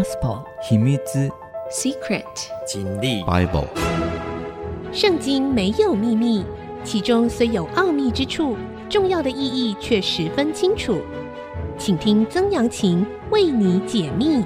Gospel 秘密 Secret 经历 Bible 圣经没有秘密，其中虽有奥秘之处，重要的意义却十分清楚。请听曾阳晴为你解密。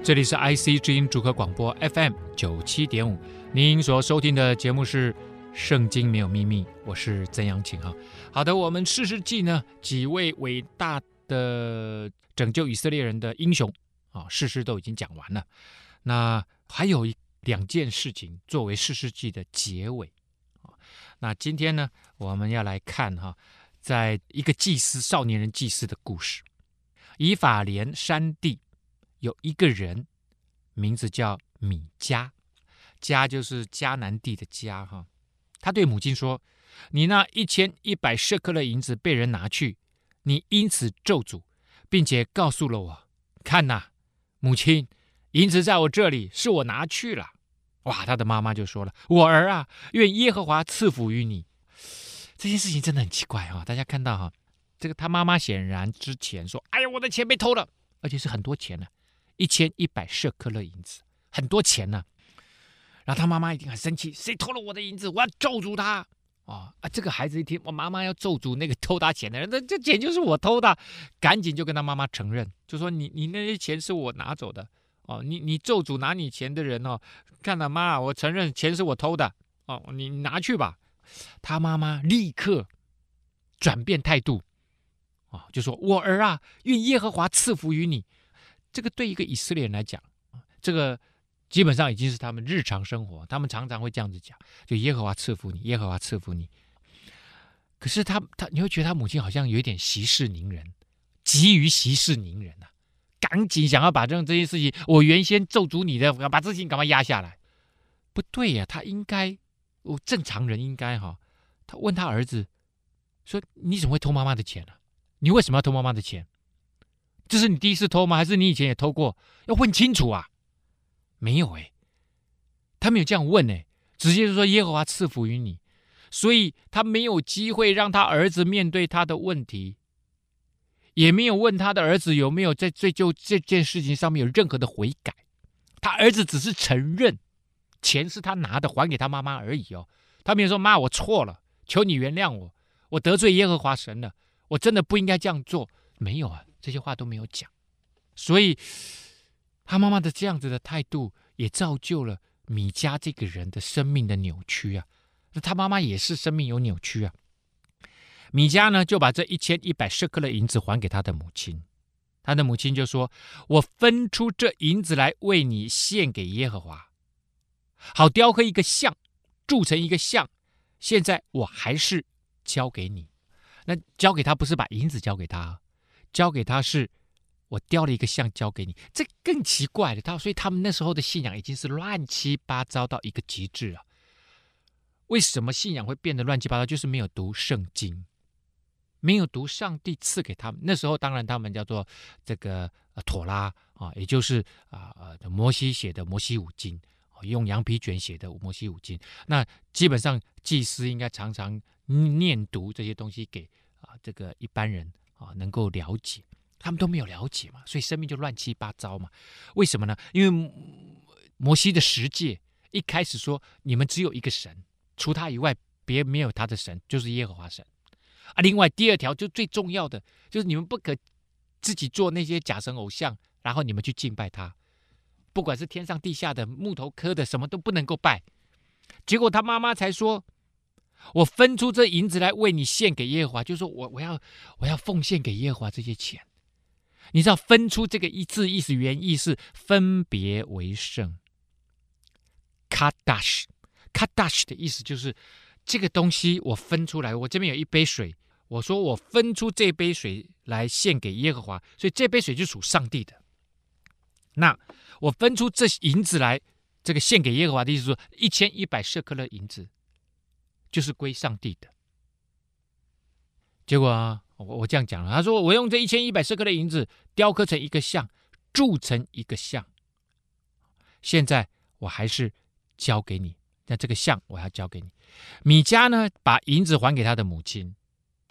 这里是 IC 之音主客广播 FM 九七点五，您所收听的节目是《圣经没有秘密》，我是曾阳晴哈。好的，我们士师记呢几位伟大的拯救以色列人的英雄啊，事事都已经讲完了。那还有一两件事情作为士师记的结尾啊。那今天呢，我们要来看哈，在一个祭司少年人祭司的故事，以法莲山地。有一个人，名字叫米迦，迦就是迦南地的迦哈。他对母亲说：“你那一千一百舍客勒银子被人拿去，你因此咒诅，并且告诉了我。看呐，母亲，银子在我这里，是我拿去了。”哇，他的妈妈就说了：“我儿啊，愿耶和华赐福于你。”这件事情真的很奇怪哈。大家看到哈，这个他妈妈显然之前说：“哎呀，我的钱被偷了，而且是很多钱呢。”一千一百舍客勒银子，很多钱呢、然后他妈妈一定很生气，谁偷了我的银子？我要咒诅他！哦啊，这个孩子一听，我妈妈要咒诅那个偷他钱的人，那这钱就是我偷的，赶紧就跟他妈妈承认，就说你你那些钱是我拿走的。哦，你你咒诅拿你钱的人哦，看了妈，我承认钱是我偷的。哦，你拿去吧。他妈妈立刻转变态度，啊，就说我儿啊，愿耶和华赐福于你。这个对一个以色列人来讲，这个基本上已经是他们日常生活，他们常常会这样子讲：就耶和华赐福你，耶和华赐福你。可是他他，你会觉得他母亲好像有点息事宁人，急于息事宁人呐、啊，赶紧想要把这这些事情，我原先咒诅你的，把这事情赶快压下来。不对呀、他应该，我正常人应该哈，他问他儿子说：“你怎么会偷妈妈的钱呢、啊？你为什么要偷妈妈的钱？”这是你第一次偷吗？还是你以前也偷过？要问清楚啊！没有哎，他没有这样问哎，直接就说耶和华赐福于你，所以他没有机会让他儿子面对他的问题，也没有问他的儿子有没有在追究这件事情上面有任何的悔改。他儿子只是承认钱是他拿的，还给他妈妈而已哦。他没有说妈，我错了，求你原谅我，我得罪耶和华神了，我真的不应该这样做。没有啊。这些话都没有讲，所以他妈妈的这样子的态度，也造就了米迦这个人的生命的扭曲啊。那他妈妈也是生命有扭曲啊。米迦呢，就把这一千一百舍客勒银子还给他的母亲，他的母亲就说：“我分出这银子来为你献给耶和华，好雕刻一个像，铸成一个像。现在我还是交给你，那交给他不是把银子交给他。”交给他是，我雕了一个像交给你，这更奇怪了。他所以他们那时候的信仰已经是乱七八糟到一个极致啊。为什么信仰会变得乱七八糟？就是没有读圣经，没有读上帝赐给他们。那时候当然他们叫做这个呃妥拉啊，也就是啊呃摩西写的摩西五经，用羊皮卷写的摩西五经。那基本上祭司应该常常念读这些东西给啊这个一般人。啊，能够了解，他们都没有了解嘛，所以生命就乱七八糟嘛。为什么呢？因为摩西的十诫一开始说，你们只有一个神，除他以外，别没有他的神，就是耶和华神啊。另外第二条就最重要的，就是你们不可自己做那些假神偶像，然后你们去敬拜他，不管是天上地下的木头刻的，什么都不能够拜。结果他妈妈才说。我分出这银子来为你献给耶和华，就是说我我要我要奉献给耶和华这些钱。你知道分出这个一字意思原意是分别为圣。Kadash，Kadash 的意思就是这个东西我分出来，我这边有一杯水，我说我分出这杯水来献给耶和华，所以这杯水就属上帝的。那我分出这银子来，这个献给耶和华的意思说一千一百舍客勒银子。就是归上帝的。结果啊，我我这样讲了，他说我用这一千一百舍克的银子雕刻成一个像，铸成一个像。现在我还是交给你，那这个像我要交给你。米迦呢，把银子还给他的母亲，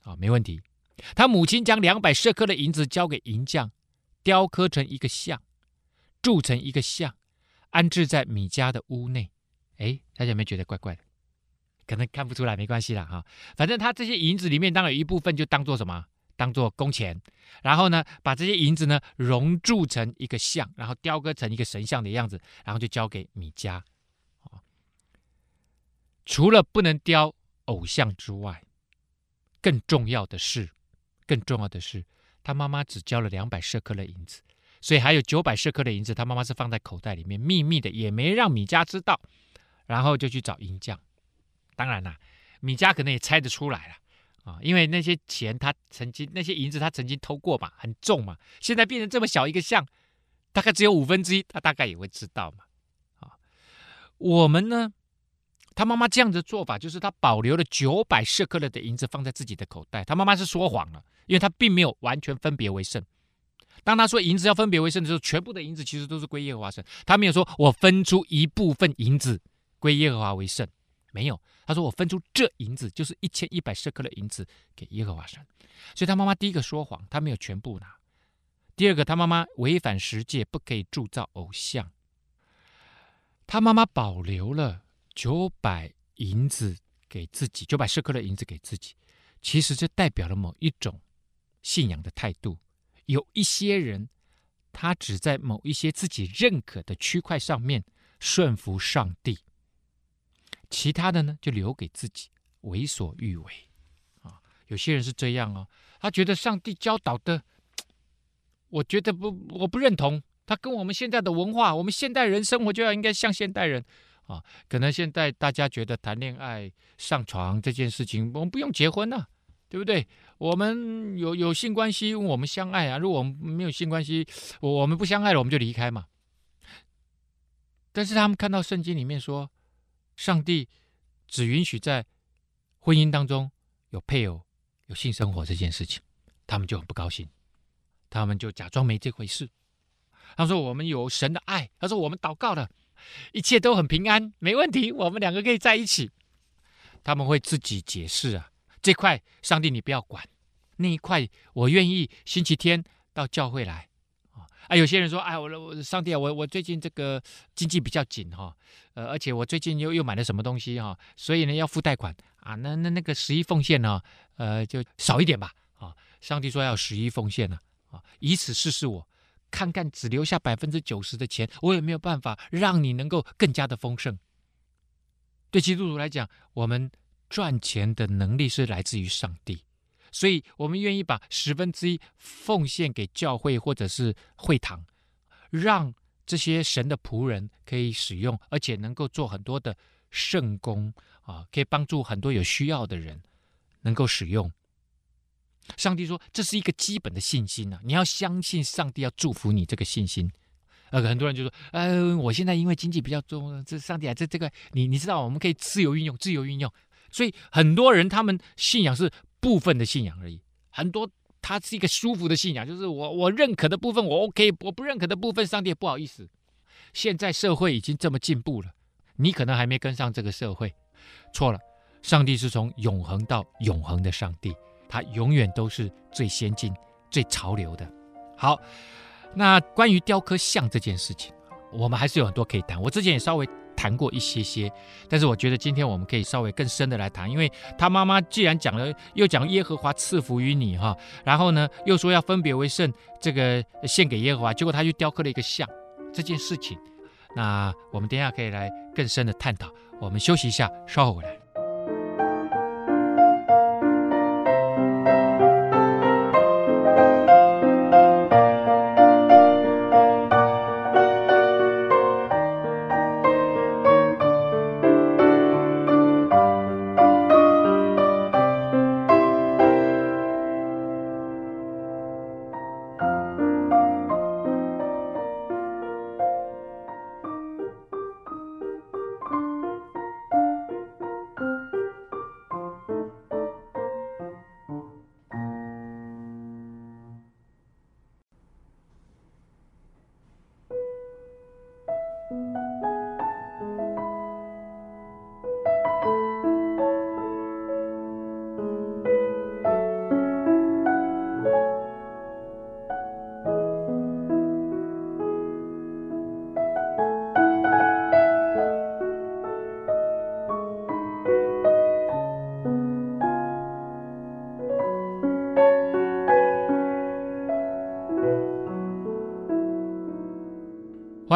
啊，没问题。他母亲将两百舍克的银子交给银匠，雕刻成一个像，铸成一个像，安置在米迦的屋内。哎，大家有没有觉得怪怪的？可能看不出来，没关系啦哈。反正他这些银子里面，当然有一部分就当做什么？当做工钱。然后呢，把这些银子呢熔铸成一个像，然后雕刻成一个神像的样子，然后就交给米迦。除了不能雕偶像之外，更重要的是，更重要的是，他妈妈只交了两百舍客勒银子，所以还有九百舍客勒银子，他妈妈是放在口袋里面，秘密的，也没让米迦知道。然后就去找银匠。当然啦，米迦可能也猜得出来了啊，因为那些钱他曾经，那些银子他曾经偷过嘛，很重嘛，现在变成这么小一个像，大概只有五分之一，他大概也会知道嘛。啊，我们呢？他妈妈这样的做法，就是他保留了九百舍客勒的银子放在自己的口袋。他妈妈是说谎了，因为他并没有完全分别为圣。当他说银子要分别为圣的时候，全部的银子其实都是归耶和华圣。他没有说我分出一部分银子归耶和华为圣，没有。他说我分出这银子就是一千一百舍克勒银子给耶和华神。所以他妈妈第一个说谎，他没有全部拿。第二个，他妈妈违反十诫，不可以铸造偶像。他妈妈保留了。九百银子给自己，九百舍克勒银子给自己，其实这代表了某一种信仰的态度。有一些人，他只在某一些自己认可的区块上面顺服上帝，其他的呢就留给自己，为所欲为。啊，有些人是这样哦，他觉得上帝教导的，我觉得不，我不认同。他跟我们现在的文化，我们现代人生活就要应该像现代人。啊，可能现在大家觉得谈恋爱、上床这件事情，我们不用结婚了，对不对？我们有有性关系，我们相爱啊。如果我们没有性关系，我我们不相爱了，我们就离开嘛。但是他们看到圣经里面说，上帝只允许在婚姻当中有配偶、有性生活这件事情，他们就很不高兴，他们就假装没这回事。他说：“我们有神的爱。”他说：“我们祷告了。”一切都很平安，没问题，我们两个可以在一起。他们会自己解释啊，这块上帝你不要管，那一块我愿意星期天到教会来啊。有些人说，哎，我我上帝啊，我我最近这个经济比较紧哈，呃，而且我最近又又买了什么东西哈，所以呢要付贷款啊，那那那个十一奉献呢，呃，就少一点吧啊。上帝说要十一奉献呢啊，以此试试我。看看只留下百分之九十的钱，我也没有办法让你能够更加的丰盛。对基督徒来讲，我们赚钱的能力是来自于上帝，所以我们愿意把十分之一奉献给教会或者是会堂，让这些神的仆人可以使用，而且能够做很多的圣工啊，可以帮助很多有需要的人能够使用。上帝说：“这是一个基本的信心呐、啊，你要相信上帝要祝福你这个信心。”呃，很多人就说：“呃，我现在因为经济比较重，这上帝啊，这这个你你知道，我们可以自由运用，自由运用。所以很多人他们信仰是部分的信仰而已，很多它是一个舒服的信仰，就是我我认可的部分我 OK，我不认可的部分，上帝不好意思。现在社会已经这么进步了，你可能还没跟上这个社会，错了。上帝是从永恒到永恒的上帝。”它永远都是最先进、最潮流的。好，那关于雕刻像这件事情，我们还是有很多可以谈。我之前也稍微谈过一些些，但是我觉得今天我们可以稍微更深的来谈，因为他妈妈既然讲了，又讲耶和华赐福于你哈，然后呢又说要分别为圣，这个献给耶和华，结果他去雕刻了一个像这件事情，那我们等一下可以来更深的探讨。我们休息一下，稍后回来。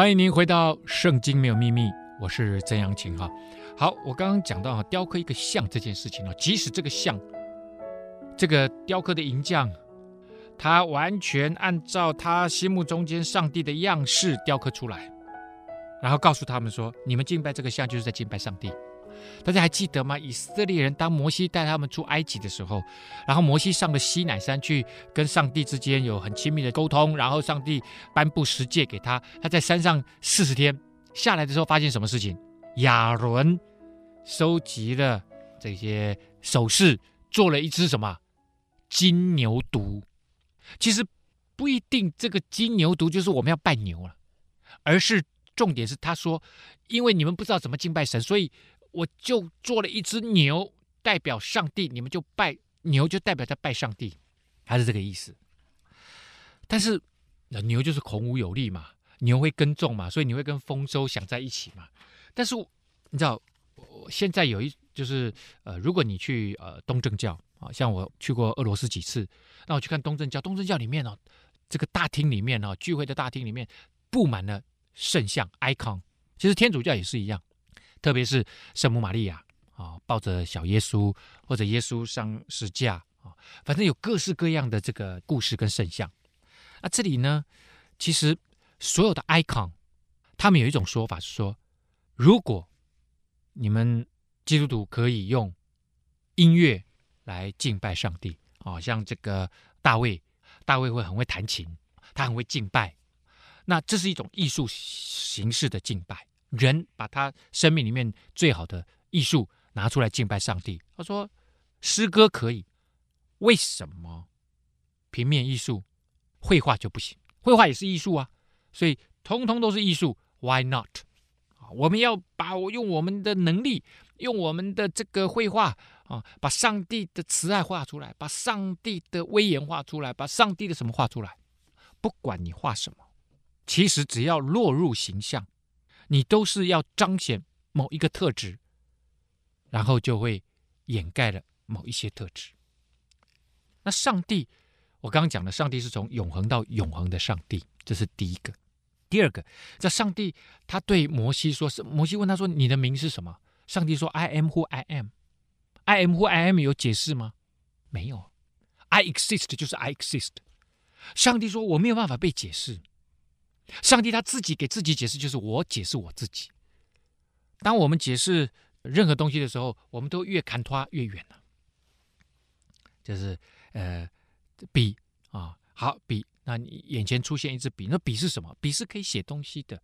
欢迎您回到《圣经没有秘密》，我是曾阳晴哈。好，我刚刚讲到啊，雕刻一个像这件事情啊，即使这个像，这个雕刻的银匠，他完全按照他心目中间上帝的样式雕刻出来，然后告诉他们说：“你们敬拜这个像，就是在敬拜上帝。”大家还记得吗？以色列人当摩西带他们出埃及的时候，然后摩西上了西乃山去跟上帝之间有很亲密的沟通，然后上帝颁布十诫给他。他在山上四十天下来的时候，发现什么事情？亚伦收集了这些首饰，做了一只什么金牛犊。其实不一定，这个金牛犊就是我们要拜牛了，而是重点是他说，因为你们不知道怎么敬拜神，所以。我就做了一只牛，代表上帝，你们就拜牛，就代表在拜上帝，还是这个意思。但是那牛就是孔武有力嘛，牛会耕种嘛，所以你会跟丰收想在一起嘛。但是你知道，现在有一就是呃，如果你去呃东正教啊，像我去过俄罗斯几次，那我去看东正教，东正教里面哦，这个大厅里面哦，聚会的大厅里面布满了圣像 icon，其实天主教也是一样。特别是圣母玛利亚啊，抱着小耶稣，或者耶稣上十架啊，反正有各式各样的这个故事跟圣像。那这里呢，其实所有的 icon，他们有一种说法是说，如果你们基督徒可以用音乐来敬拜上帝啊，像这个大卫，大卫会很会弹琴，他很会敬拜，那这是一种艺术形式的敬拜。人把他生命里面最好的艺术拿出来敬拜上帝。他说：“诗歌可以，为什么平面艺术、绘画就不行？绘画也是艺术啊，所以通通都是艺术。Why not？我们要把我用我们的能力，用我们的这个绘画啊，把上帝的慈爱画出来，把上帝的威严画出来，把上帝的什么画出来？不管你画什么，其实只要落入形象。”你都是要彰显某一个特质，然后就会掩盖了某一些特质。那上帝，我刚刚讲的，上帝是从永恒到永恒的上帝，这是第一个。第二个，这上帝他对摩西说：“是摩西问他说，你的名是什么？”上帝说：“I am who I am。” I am who I am 有解释吗？没有。I exist 就是 I exist。上帝说：“我没有办法被解释。”上帝他自己给自己解释，就是我解释我自己。当我们解释任何东西的时候，我们都越看它越远了。就是呃，笔啊，好笔，那你眼前出现一支笔，那笔是什么？笔是可以写东西的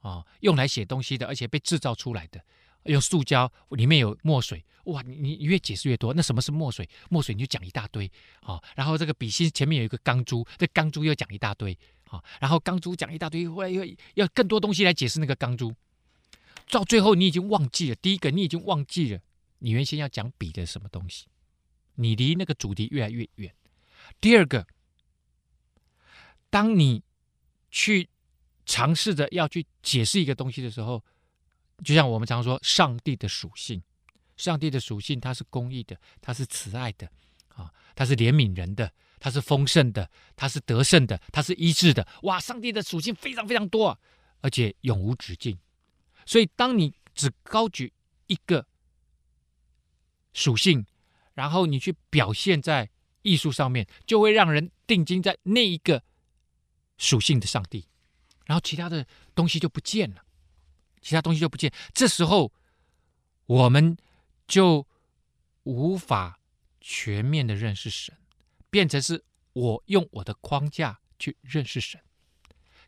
啊，用来写东西的，而且被制造出来的。用塑胶里面有墨水，哇，你你越解释越多。那什么是墨水？墨水你就讲一大堆啊。然后这个笔芯前面有一个钢珠，这钢珠又讲一大堆。好，然后钢珠讲一大堆，后来又要更多东西来解释那个钢珠，到最后你已经忘记了。第一个，你已经忘记了你原先要讲比的什么东西，你离那个主题越来越远。第二个，当你去尝试着要去解释一个东西的时候，就像我们常说，上帝的属性，上帝的属性，它是公义的，它是慈爱的，啊，它是怜悯人的。它是丰盛的，它是得胜的，它是医治的。哇，上帝的属性非常非常多，而且永无止境。所以，当你只高举一个属性，然后你去表现在艺术上面，就会让人定睛在那一个属性的上帝，然后其他的东西就不见了，其他东西就不见。这时候，我们就无法全面的认识神。变成是我用我的框架去认识神，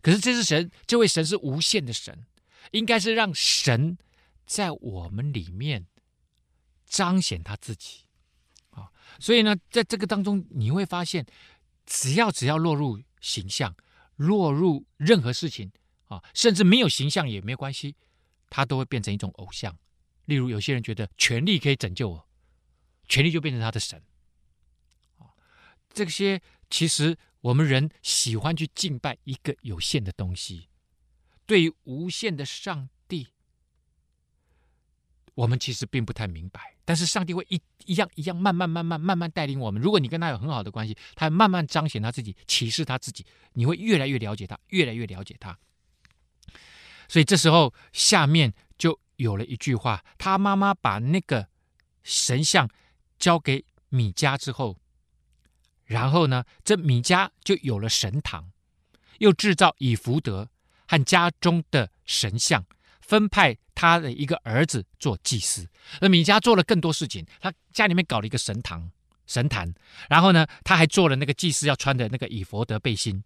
可是这是神，这位神是无限的神，应该是让神在我们里面彰显他自己啊。所以呢，在这个当中，你会发现，只要只要落入形象，落入任何事情啊，甚至没有形象也没有关系，他都会变成一种偶像。例如，有些人觉得权力可以拯救我，权力就变成他的神。这些其实我们人喜欢去敬拜一个有限的东西，对于无限的上帝，我们其实并不太明白。但是上帝会一一样一样慢慢慢慢慢慢带领我们。如果你跟他有很好的关系，他慢慢彰显他自己，启示他自己，你会越来越了解他，越来越了解他。所以这时候下面就有了一句话：他妈妈把那个神像交给米迦之后，然后呢，这米迦就有了神堂，又制造以弗得和家中的神像，分派他的一个儿子做祭司。那米迦做了更多事情，他家里面搞了一个神堂、神坛，然后呢，他还做了那个祭司要穿的那个以弗得背心，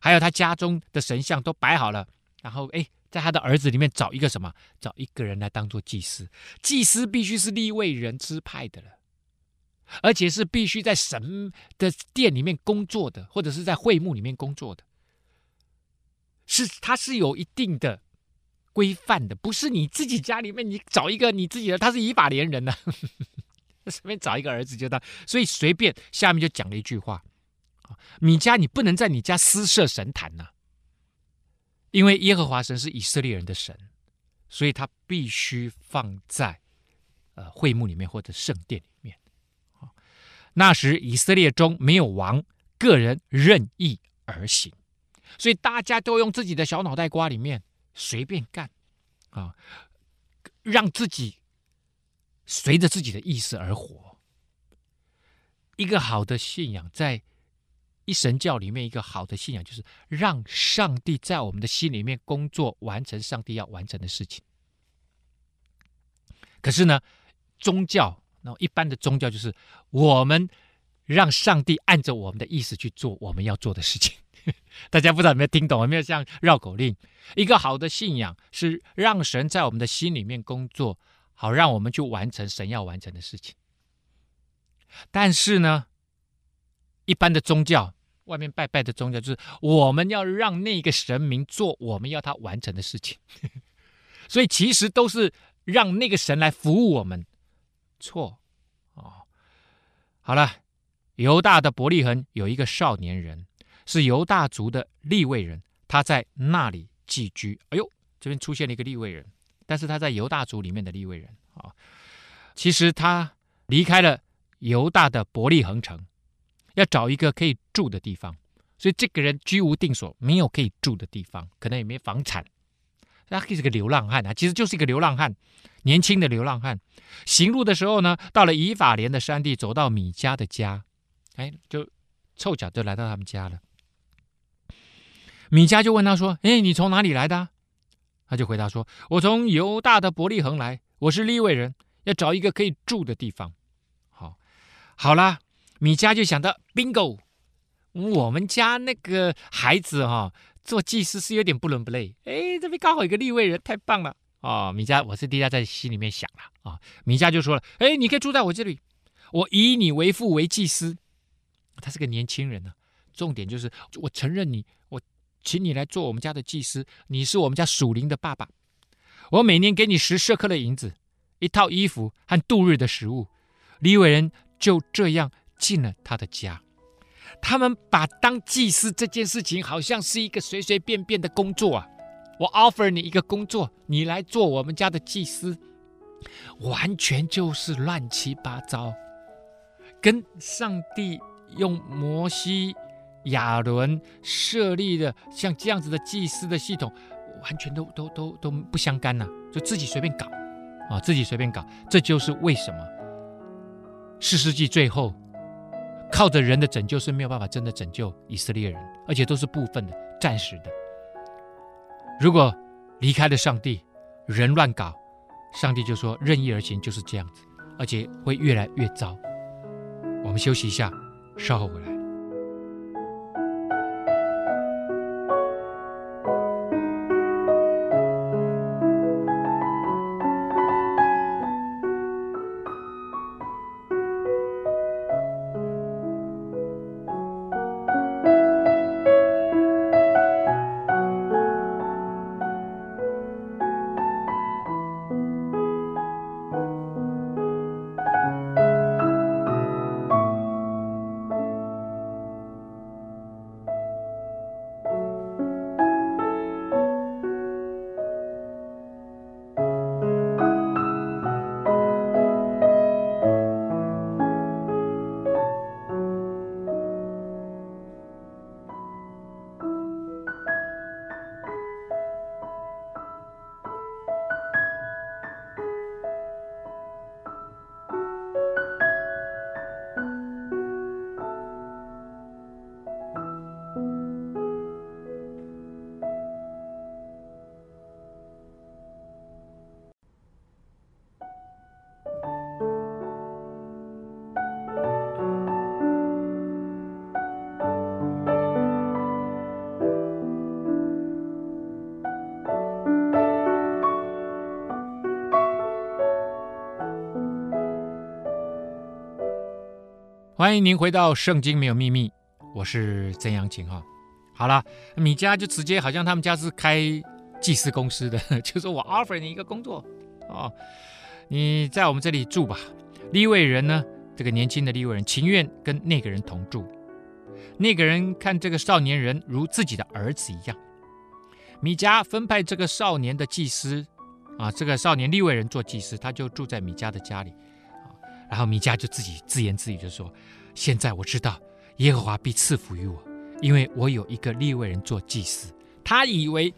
还有他家中的神像都摆好了，然后哎。在他的儿子里面找一个什么？找一个人来当做祭司。祭司必须是利未人支派的了，而且是必须在神的殿里面工作的，或者是在会幕里面工作的。是，他是有一定的规范的，不是你自己家里面你找一个你自己的，他是以法连人呢、随便找一个儿子就当。所以随便下面就讲了一句话：米迦，你不能在你家私设神坛呐、因为耶和华神是以色列人的神，所以他必须放在呃会幕里面或者圣殿里。那时以色列中没有王，个人任意而行，所以大家都用自己的小脑袋瓜里面随便干啊，让自己随着自己的意思而活。一个好的信仰在。一神教里面一个好的信仰，就是让上帝在我们的心里面工作，完成上帝要完成的事情。可是呢，宗教，那一般的宗教就是我们让上帝按着我们的意思去做我们要做的事情。大家不知道有没有听懂？有没有像绕口令？一个好的信仰是让神在我们的心里面工作，好让我们去完成神要完成的事情。但是呢，一般的宗教。外面拜拜的宗教就是我们要让那个神明做我们要他完成的事情，所以其实都是让那个神来服务我们。错哦，好了，犹大的伯利恒有一个少年人，是犹大族的利未人，他在那里寄居。哎呦，这边出现了一个利未人，但是他在犹大族里面的利未人啊，其实他离开了犹大的伯利恒城。要找一个可以住的地方，所以这个人居无定所，没有可以住的地方，可能也没房产，他是个流浪汉啊，其实就是一个流浪汉，年轻的流浪汉。行路的时候呢，到了以法莲的山地，走到米迦的家，哎，就凑巧就来到他们家了。米迦就问他说：“哎，你从哪里来的？”他就回答说：“我从犹大的伯利恒来，我是利未人，要找一个可以住的地方。”好，好啦。米迦就想到，bingo，我们家那个孩子哈、做祭司是有点不伦不类。哎，这边刚好有个利未人，太棒了、哦！米迦，我是迪迦在心里面想了啊、米迦就说了，哎，你可以住在我这里，我以你为父为祭司。他是个年轻人呢、重点就是我承认你，我请你来做我们家的祭司，你是我们家属灵的爸爸。我每年给你十舍客的银子，一套衣服和度日的食物。李伟人就这样。进了他的家，他们把当祭司这件事情好像是一个随随便便的工作啊！我 offer 你一个工作，你来做我们家的祭司，完全就是乱七八糟，跟上帝用摩西、亚伦设立的像这样子的祭司的系统，完全都都都都不相干呐、就自己随便搞啊，自己随便搞，这就是为什么四世纪最后。靠着人的拯救是没有办法真的拯救以色列人，而且都是部分的、暂时的。如果离开了上帝，人乱搞，上帝就说任意而行就是这样子，而且会越来越糟。我们休息一下，稍后回来。欢迎您回到《圣经没有秘密》，我是曾阳晴哈。好了，米迦就直接好像他们家是开祭司公司的，就说我 offer 你一个工作哦，你在我们这里住吧。利未人呢，这个年轻的利未人情愿跟那个人同住。那个人看这个少年人如自己的儿子一样。米迦分派这个少年的祭司啊，这个少年利未人做祭司，他就住在米迦的家里。然后米迦就自己自言自语就说：“现在我知道耶和华必赐福于我，因为我有一个利未人做祭司。”他以为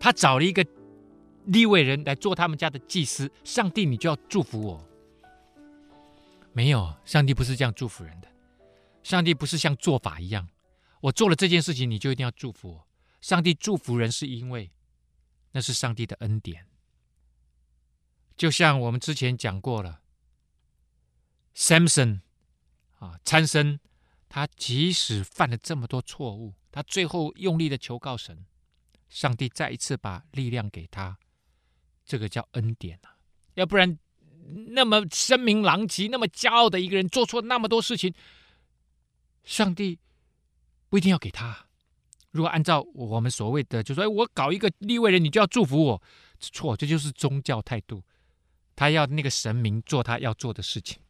他找了一个利未人来做他们家的祭司，上帝你就要祝福我。没有，上帝不是这样祝福人的。上帝不是像做法一样，我做了这件事情，你就一定要祝福我。上帝祝福人是因为那是上帝的恩典。就像我们之前讲过了，Samson 啊，参孙，他即使犯了这么多错误，他最后用力的求告神，上帝再一次把力量给他，这个叫恩典啊，要不然。那么声名狼藉、那么骄傲的一个人，做错那么多事情，上帝不一定要给他。如果按照我们所谓的，就说哎，我搞一个立位人，你就要祝福我，错，这就是宗教态度。他要那个神明做他要做的事情。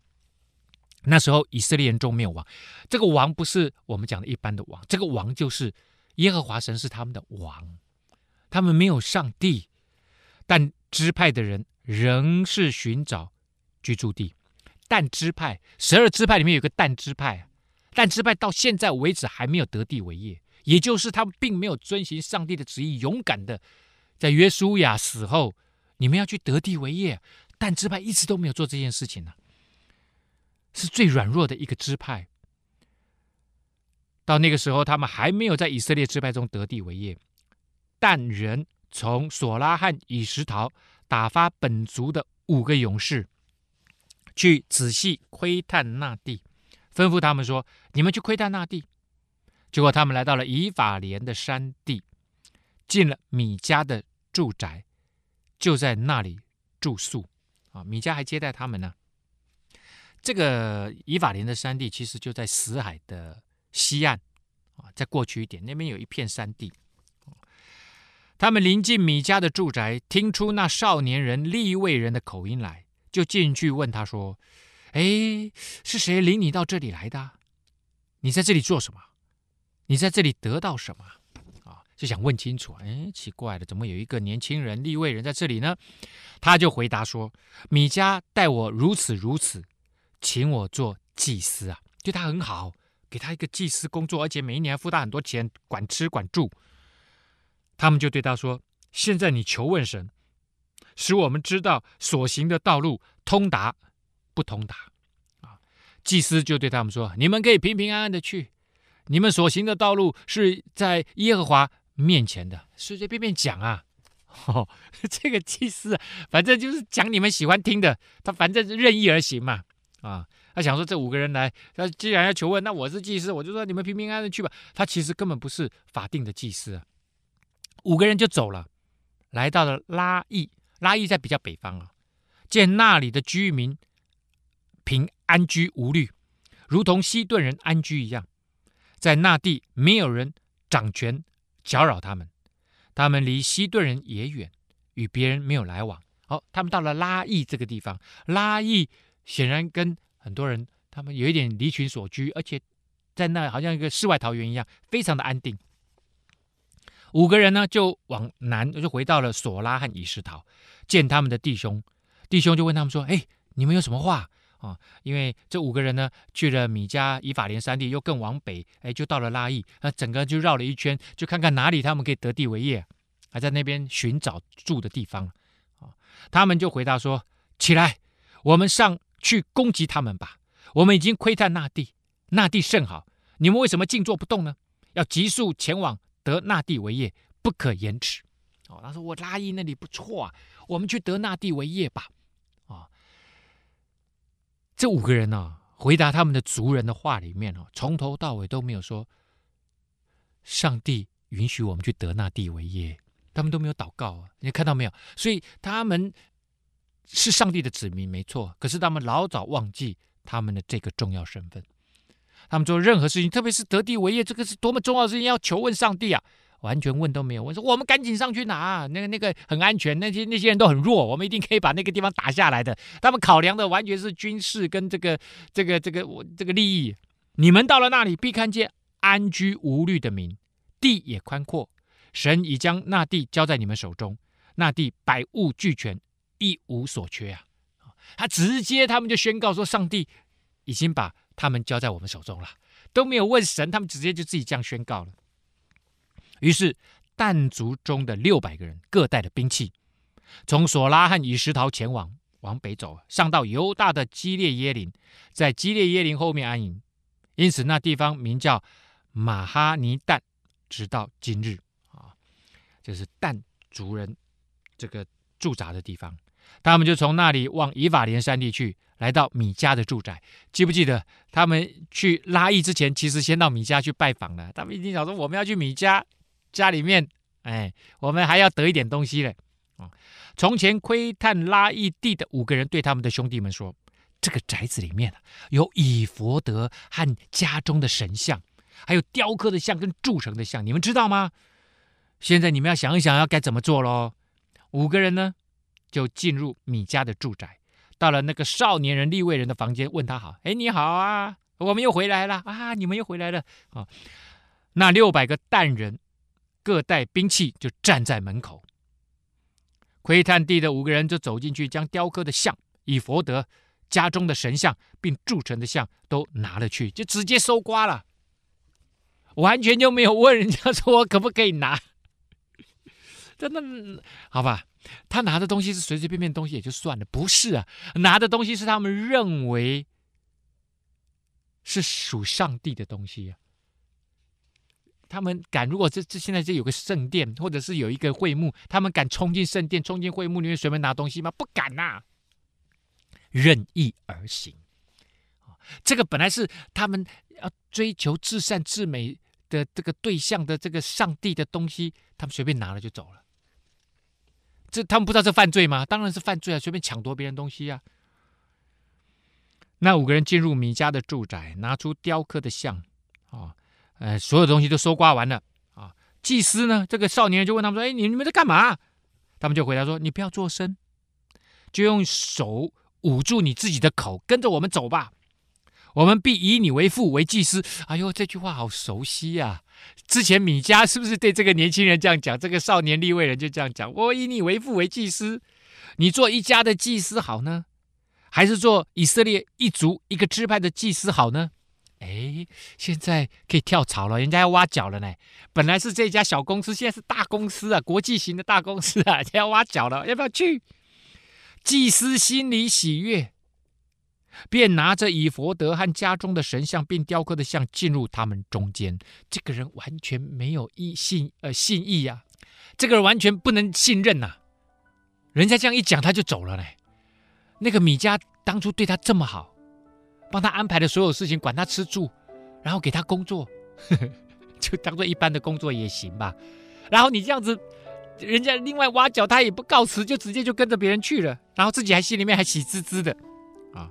那时候以色列人中没有王，这个王不是我们讲的一般的王，这个王就是耶和华神是他们的王，他们没有上帝，但支派的人。仍是寻找居住地。但支派十二支派里面有个但支派，但支派到现在为止还没有得地为业，也就是他们并没有遵循上帝的旨意，勇敢的在约书亚死后，你们要去得地为业。但支派一直都没有做这件事情呢、啊，是最软弱的一个支派。到那个时候，他们还没有在以色列支派中得地为业。但人从索拉和以实陶。打发本族的五个勇士去仔细窥探那地，吩咐他们说：“你们去窥探那地。”结果他们来到了以法莲的山地，进了米迦的住宅，就在那里住宿。啊，米迦还接待他们呢。这个以法莲的山地其实就在死海的西岸啊，再过去一点，那边有一片山地。他们临近米迦的住宅，听出那少年人利未人的口音来，就进去问他说：“哎，是谁领你到这里来的？你在这里做什么？你在这里得到什么？”啊，就想问清楚。哎，奇怪了，怎么有一个年轻人利未人在这里呢？他就回答说：“米迦待我如此如此，请我做祭司啊，对他很好，给他一个祭司工作，而且每一年还付他很多钱，管吃管住。”他们就对他说：“现在你求问神，使我们知道所行的道路通达不通达。”啊，祭司就对他们说：“你们可以平平安安的去，你们所行的道路是在耶和华面前的，随随便便讲啊。哦”这个祭司反正就是讲你们喜欢听的，他反正是任意而行嘛。啊，他想说这五个人来，他既然要求问，那我是祭司，我就说你们平平安安的去吧。他其实根本不是法定的祭司啊。五个人就走了，来到了拉邑。拉邑在比较北方啊，见那里的居民平安居无虑，如同西顿人安居一样，在那地没有人掌权搅扰他们，他们离西顿人也远，与别人没有来往。好，他们到了拉邑这个地方，拉邑显然跟很多人他们有一点离群所居，而且在那好像一个世外桃源一样，非常的安定。五个人呢，就往南，就回到了索拉和以实陶，见他们的弟兄。弟兄就问他们说：“哎，你们有什么话啊？”因为这五个人呢，去了米迦、以法莲山地，又更往北，哎，就到了拉亿。那整个就绕了一圈，就看看哪里他们可以得地为业，还在那边寻找住的地方。啊，他们就回答说：“起来，我们上去攻击他们吧。我们已经窥探那地，那地甚好。你们为什么静坐不动呢？要急速前往。”得那地为业，不可延迟。哦，他说我拉伊那里不错啊，我们去得那地为业吧。啊、哦，这五个人呢、啊，回答他们的族人的话里面哦，从头到尾都没有说上帝允许我们去得那地为业，他们都没有祷告啊。你看到没有？所以他们是上帝的子民，没错。可是他们老早忘记他们的这个重要身份。他们做任何事情，特别是得地为业，这个是多么重要的事情，要求问上帝啊！完全问都没有问，说我们赶紧上去拿，那个那个很安全，那些那些人都很弱，我们一定可以把那个地方打下来的。他们考量的完全是军事跟这个这个这个我这个利益。你们到了那里，必看见安居无虑的民，地也宽阔，神已将那地交在你们手中，那地百物俱全，一无所缺啊！他直接他们就宣告说，上帝已经把他们交在我们手中了，都没有问神，他们直接就自己这样宣告了。于是，但族中的六百个人各带了兵器，从索拉和以实陶前往，往北走，上到犹大的基列耶林，在基列耶林后面安营。因此，那地方名叫马哈尼但，直到今日啊，这是但族人这个驻扎的地方。他们就从那里往以法莲山地去，来到米迦的住宅。记不记得他们去拉亿之前，其实先到米迦去拜访了。他们一定想说，我们要去米迦。家里面，哎，我们还要得一点东西嘞。啊，从前窥探拉亿地的五个人对他们的兄弟们说：“这个宅子里面有以弗得和家中的神像，还有雕刻的像跟铸成的像，你们知道吗？现在你们要想一想，要该怎么做喽。”五个人呢，就进入米迦的住宅，到了那个少年人利未人的房间，问他好：“哎，你好啊，我们又回来了啊，你们又回来了啊。”那六百个蛋人。各带兵器，就站在门口。窥探地的五个人就走进去，将雕刻的像、以佛德家中的神像，并铸成的像都拿了去，就直接搜刮了，完全就没有问人家说我可不可以拿。真的，好吧，他拿的东西是随随便便东西也就算了，不是啊，拿的东西是他们认为是属上帝的东西啊。他们敢，如果这这现在这有个圣殿，或者是有一个会幕，他们敢冲进圣殿、冲进会幕里面随便拿东西吗？不敢呐、啊，任意而行。这个本来是他们要追求至善至美的这个对象的这个上帝的东西，他们随便拿了就走了。这他们不知道这犯罪吗？当然是犯罪啊！随便抢夺别人东西啊！那五个人进入米家的住宅，拿出雕刻的像啊。呃，所有东西都搜刮完了啊！祭司呢？这个少年就问他们说：“哎，你你们在干嘛？”他们就回答说：“你不要作声，就用手捂住你自己的口，跟着我们走吧。我们必以你为父为祭司。”哎呦，这句话好熟悉呀！之前米迦是不是对这个年轻人这样讲？这个少年利未人就这样讲：“我以你为父为祭司，你做一家的祭司好呢，还是做以色列一族一个支派的祭司好呢？”哎，现在可以跳槽了，人家要挖角了呢。本来是这家小公司，现在是大公司啊，国际型的大公司啊，要挖角了，要不要去？祭司心里喜悦，便拿着以佛德和家中的神像，并雕刻的像进入他们中间。这个人完全没有意信呃信义呀、啊，这个人完全不能信任呐、人家这样一讲，他就走了嘞。那个米迦当初对他这么好。帮他安排的所有事情，管他吃住，然后给他工作，呵呵，就当做一般的工作也行吧。然后你这样子，人家另外挖角他也不告辞，就直接就跟着别人去了，然后自己还心里面还喜滋滋的啊。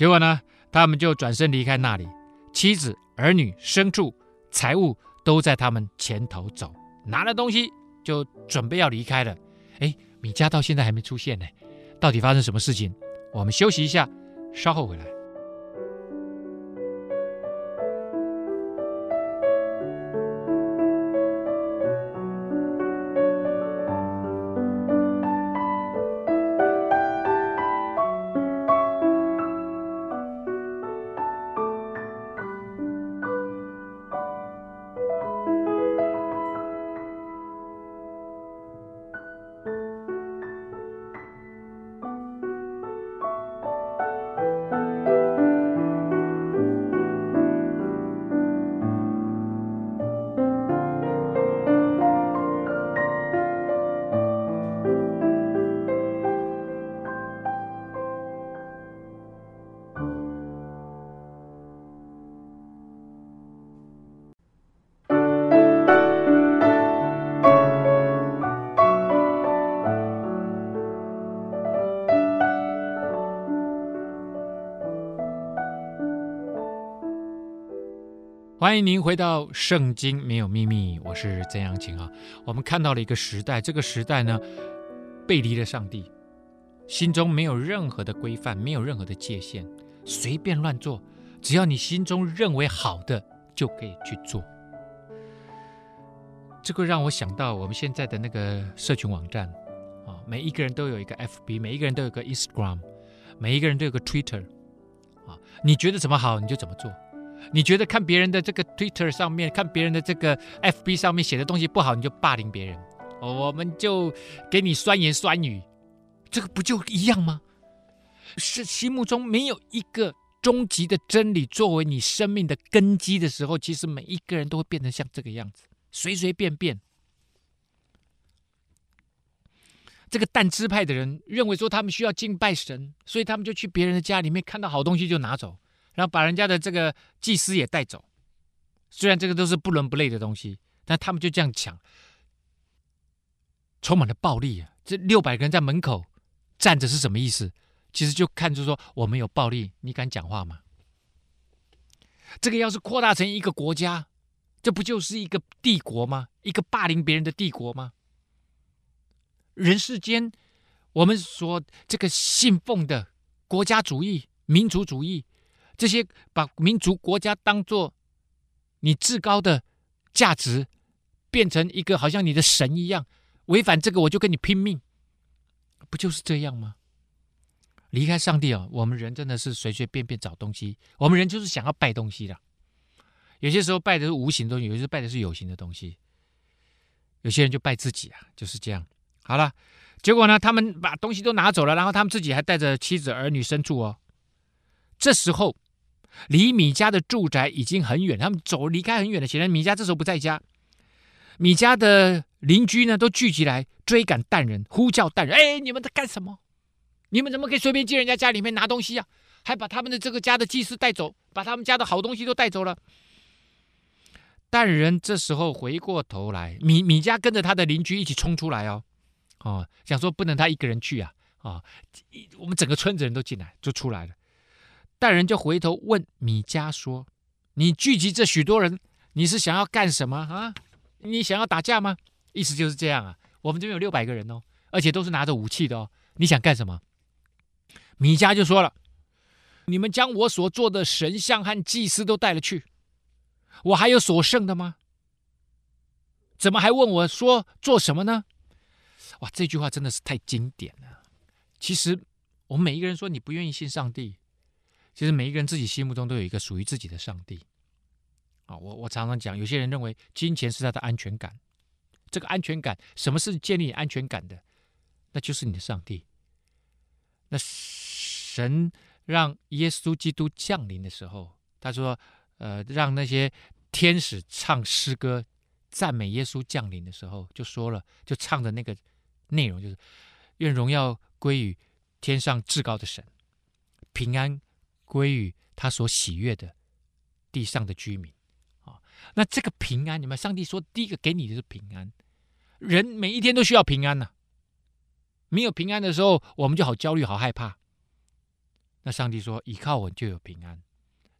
结果呢，他们就转身离开那里，妻子、儿女、牲畜、财物都在他们前头走，拿了东西就准备要离开了。哎，米迦到现在还没出现呢，到底发生什么事情？我们休息一下，稍后回来。欢迎您回到《圣经没有秘密》，我是曾阳晴啊。我们看到了一个时代，这个时代呢，背离了上帝，心中没有任何的规范，没有任何的界限，随便乱做，只要你心中认为好的，就可以去做。这个让我想到我们现在的那个社群网站啊，每一个人都有一个 FB，每一个人都有个 Instagram，每一个人都有个 Twitter 啊，你觉得怎么好，你就怎么做。你觉得看别人的这个 Twitter 上面，看别人的这个 FB 上面写的东西不好，你就霸凌别人，我们就给你酸言酸语，这个不就一样吗？是心目中没有一个终极的真理作为你生命的根基的时候，其实每一个人都会变成像这个样子，随随便便。这个但支派的人认为说他们需要敬拜神，所以他们就去别人的家里面看到好东西就拿走。然后把人家的这个祭司也带走，虽然这个都是不伦不类的东西，但他们就这样抢，充满了暴力啊！这六百个人在门口站着是什么意思？其实就看出说我们有暴力，你敢讲话吗？这个要是扩大成一个国家，这不就是一个帝国吗？一个霸凌别人的帝国吗？人世间，我们说这个信奉的国家主义、民族主义。这些把民族国家当做你至高的价值，变成一个好像你的神一样，违反这个我就跟你拼命，不就是这样吗？离开上帝啊，我们人真的是随随便便找东西，我们人就是想要拜东西的。有些时候拜的是无形的东西，有些时候拜的是有形的东西。有些人就拜自己啊，就是这样。好了，结果呢，他们把东西都拿走了，然后他们自己还带着妻子儿女牲畜哦。这时候。离米家的住宅已经很远，他们走离开很远了。显然米家这时候不在家。米家的邻居呢，都聚集来追赶蛋人，呼叫蛋人：“哎，你们在干什么？你们怎么可以随便进人家家里面拿东西呀、啊？还把他们的这个家的祭司带走，把他们家的好东西都带走了。”但人这时候回过头来，米米家跟着他的邻居一起冲出来哦，哦，想说不能他一个人去啊，啊、哦，我们整个村子人都进来，就出来了。但人就回头问米迦说：“你聚集这许多人，你是想要干什么啊？你想要打架吗？意思就是这样啊。我们这边有六百个人哦，而且都是拿着武器的哦。你想干什么？”米迦就说了：“你们将我所做的神像和祭司都带了去，我还有所剩的吗？怎么还问我说做什么呢？”哇，这句话真的是太经典了。其实我们每一个人说你不愿意信上帝。其实每一个人自己心目中都有一个属于自己的上帝，啊，我我常常讲，有些人认为金钱是他的安全感，这个安全感，什么是建立安全感的？那就是你的上帝。那神让耶稣基督降临的时候，他说，呃，让那些天使唱诗歌赞美耶稣降临的时候，就说了，就唱的那个内容就是，愿荣耀归于天上至高的神，平安。归于他所喜悦的地上的居民。啊，那这个平安，你们上帝说第一个给你的是平安，人每一天都需要平安呐、没有平安的时候，我们就好焦虑、好害怕。那上帝说，依靠我就有平安，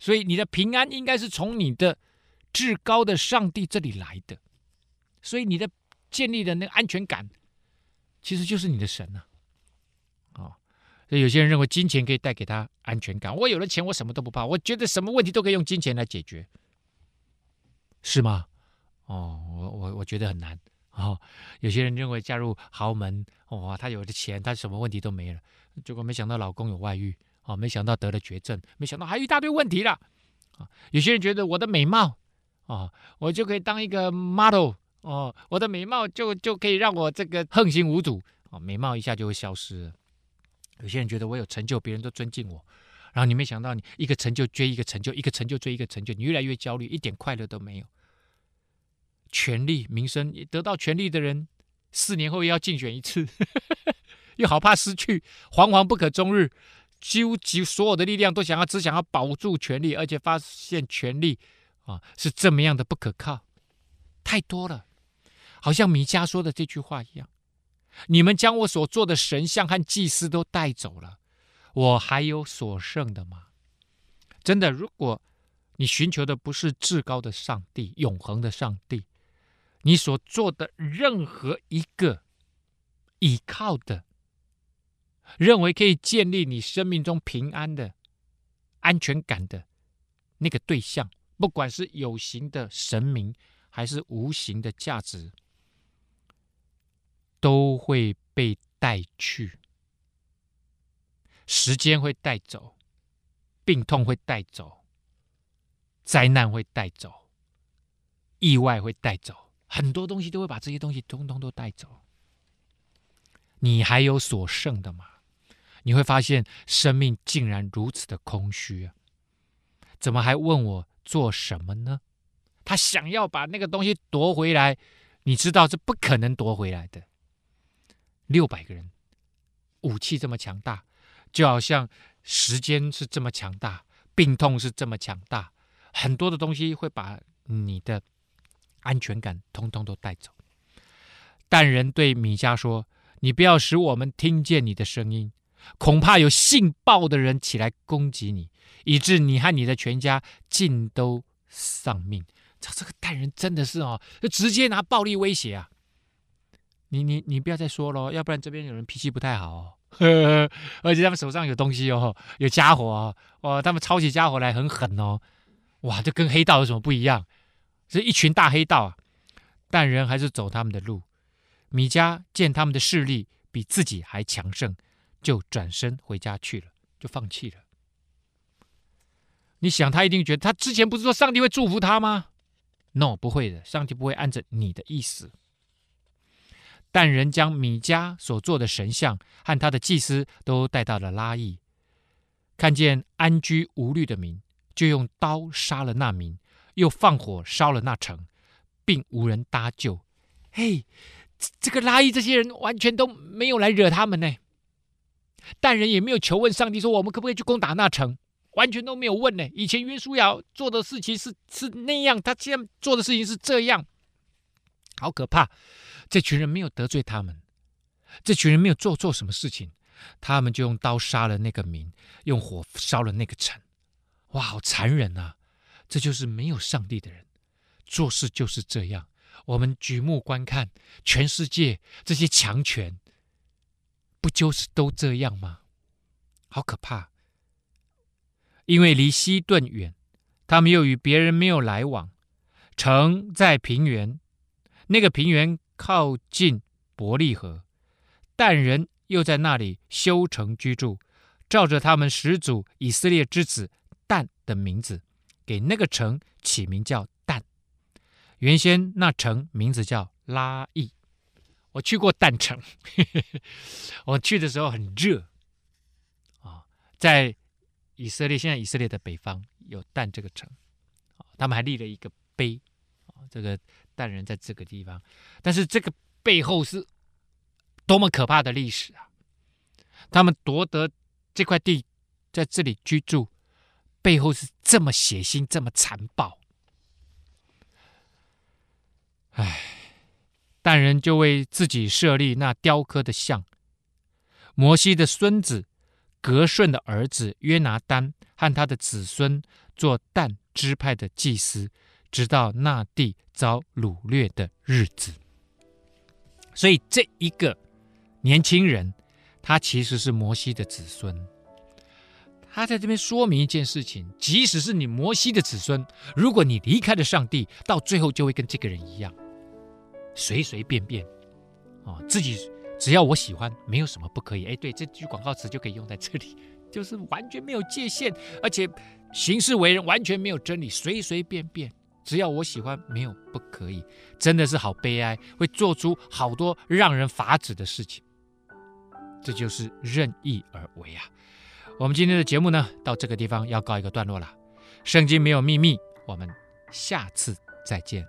所以你的平安应该是从你的至高的上帝这里来的，所以你的建立的那个安全感，其实就是你的神呐。所以有些人认为金钱可以带给他安全感。我有了钱，我什么都不怕。我觉得什么问题都可以用金钱来解决，是吗？哦，我我我觉得很难。哦，有些人认为嫁入豪门，哇、哦，他有了钱，他什么问题都没了。结果没想到老公有外遇，哦，没想到得了绝症，没想到还有一大堆问题了。啊、有些人觉得我的美貌，哦，我就可以当一个 model，哦，我的美貌就就可以让我这个横行无阻，哦，美貌一下就会消失了。有些人觉得我有成就，别人都尊敬我，然后你没想到，你一个成就追一个成就，一个成就追一个成就，你越来越焦虑，一点快乐都没有。权力、名声，得到权力的人，四年后又要竞选一次，又好怕失去，惶惶不可终日，纠集所有的力量都想要，只想要保住权力，而且发现权力啊是这么样的不可靠，太多了，好像米迦说的这句话一样。你们将我所做的神像和祭司都带走了，我还有所剩的吗？真的，如果你寻求的不是至高的上帝、永恒的上帝，你所做的任何一个倚靠的、认为可以建立你生命中平安的安全感的那个对象，不管是有形的神明还是无形的价值，都会被带去。时间会带走，病痛会带走。灾难会带走，意外会带走，很多东西都会把这些东西通通都带走。你还有所剩的吗？你会发现生命竟然如此的空虚啊！怎么还问我做什么呢？他想要把那个东西夺回来，你知道是不可能夺回来的。六百个人，武器这么强大，就好像时间是这么强大，病痛是这么强大。很多的东西会把你的安全感通通都带走。但人对米迦说：“你不要使我们听见你的声音，恐怕有信报的人起来攻击你，以致你和你的全家尽都丧命。”这这个但人真的是哦，就直接拿暴力威胁啊！你你你不要再说了，要不然这边有人脾气不太好哦，呵呵，而且他们手上有东西哦，有家伙哦，哦，他们抄起家伙来很狠哦。哇，这跟黑道有什么不一样？这一群大黑道啊！但人还是走他们的路。米迦见他们的势力比自己还强盛，就转身回家去了，就放弃了。你想，他一定觉得他之前不是说上帝会祝福他吗？No，不会的，上帝不会按着你的意思。但人将米迦所做的神像和他的祭司都带到了拉亿，看见安居无虑的民。就用刀杀了那民，又放火烧了那城，并无人搭救。嘿，这个拉伊这些人完全都没有来惹他们呢。但人也没有求问上帝说，我们可不可以去攻打那城，完全都没有问呢。以前约书亚做的事情是是那样，他现在做的事情是这样，好可怕。这群人没有得罪他们，这群人没有做错什么事情，他们就用刀杀了那个民，用火烧了那个城。哇，好残忍啊！这就是没有上帝的人做事就是这样。我们举目观看，全世界这些强权，不就是都这样吗？好可怕！因为离西顿远，他们又与别人没有来往。城在平原，那个平原靠近伯利河，但人又在那里修城居住，照着他们始祖以色列之子。但的名字，给那个城起名叫但。原先那城名字叫拉亿。我去过但城，我去的时候很热啊，在以色列，现在以色列的北方有但这个城，他们还立了一个碑，这个但人在这个地方，但是这个背后是多么可怕的历史啊！他们夺得这块地，在这里居住。背后是这么血腥，这么残暴。唉，但人就为自己设立那雕刻的像。摩西的孙子革顺的儿子约拿单和他的子孙做但支派的祭司，直到那地遭掳掠的日子。所以这一个年轻人，他其实是摩西的子孙。他在这边说明一件事情：即使是你摩西的子孙，如果你离开了上帝，到最后就会跟这个人一样，随随便便，啊、哦，自己只要我喜欢，没有什么不可以。哎，对，这句广告词就可以用在这里，就是完全没有界限，而且行事为人完全没有真理，随随便便，只要我喜欢，没有不可以。真的是好悲哀，会做出好多让人发指的事情。这就是任意而为啊！我们今天的节目呢，到这个地方要告一个段落了。圣经没有秘密，我们下次再见。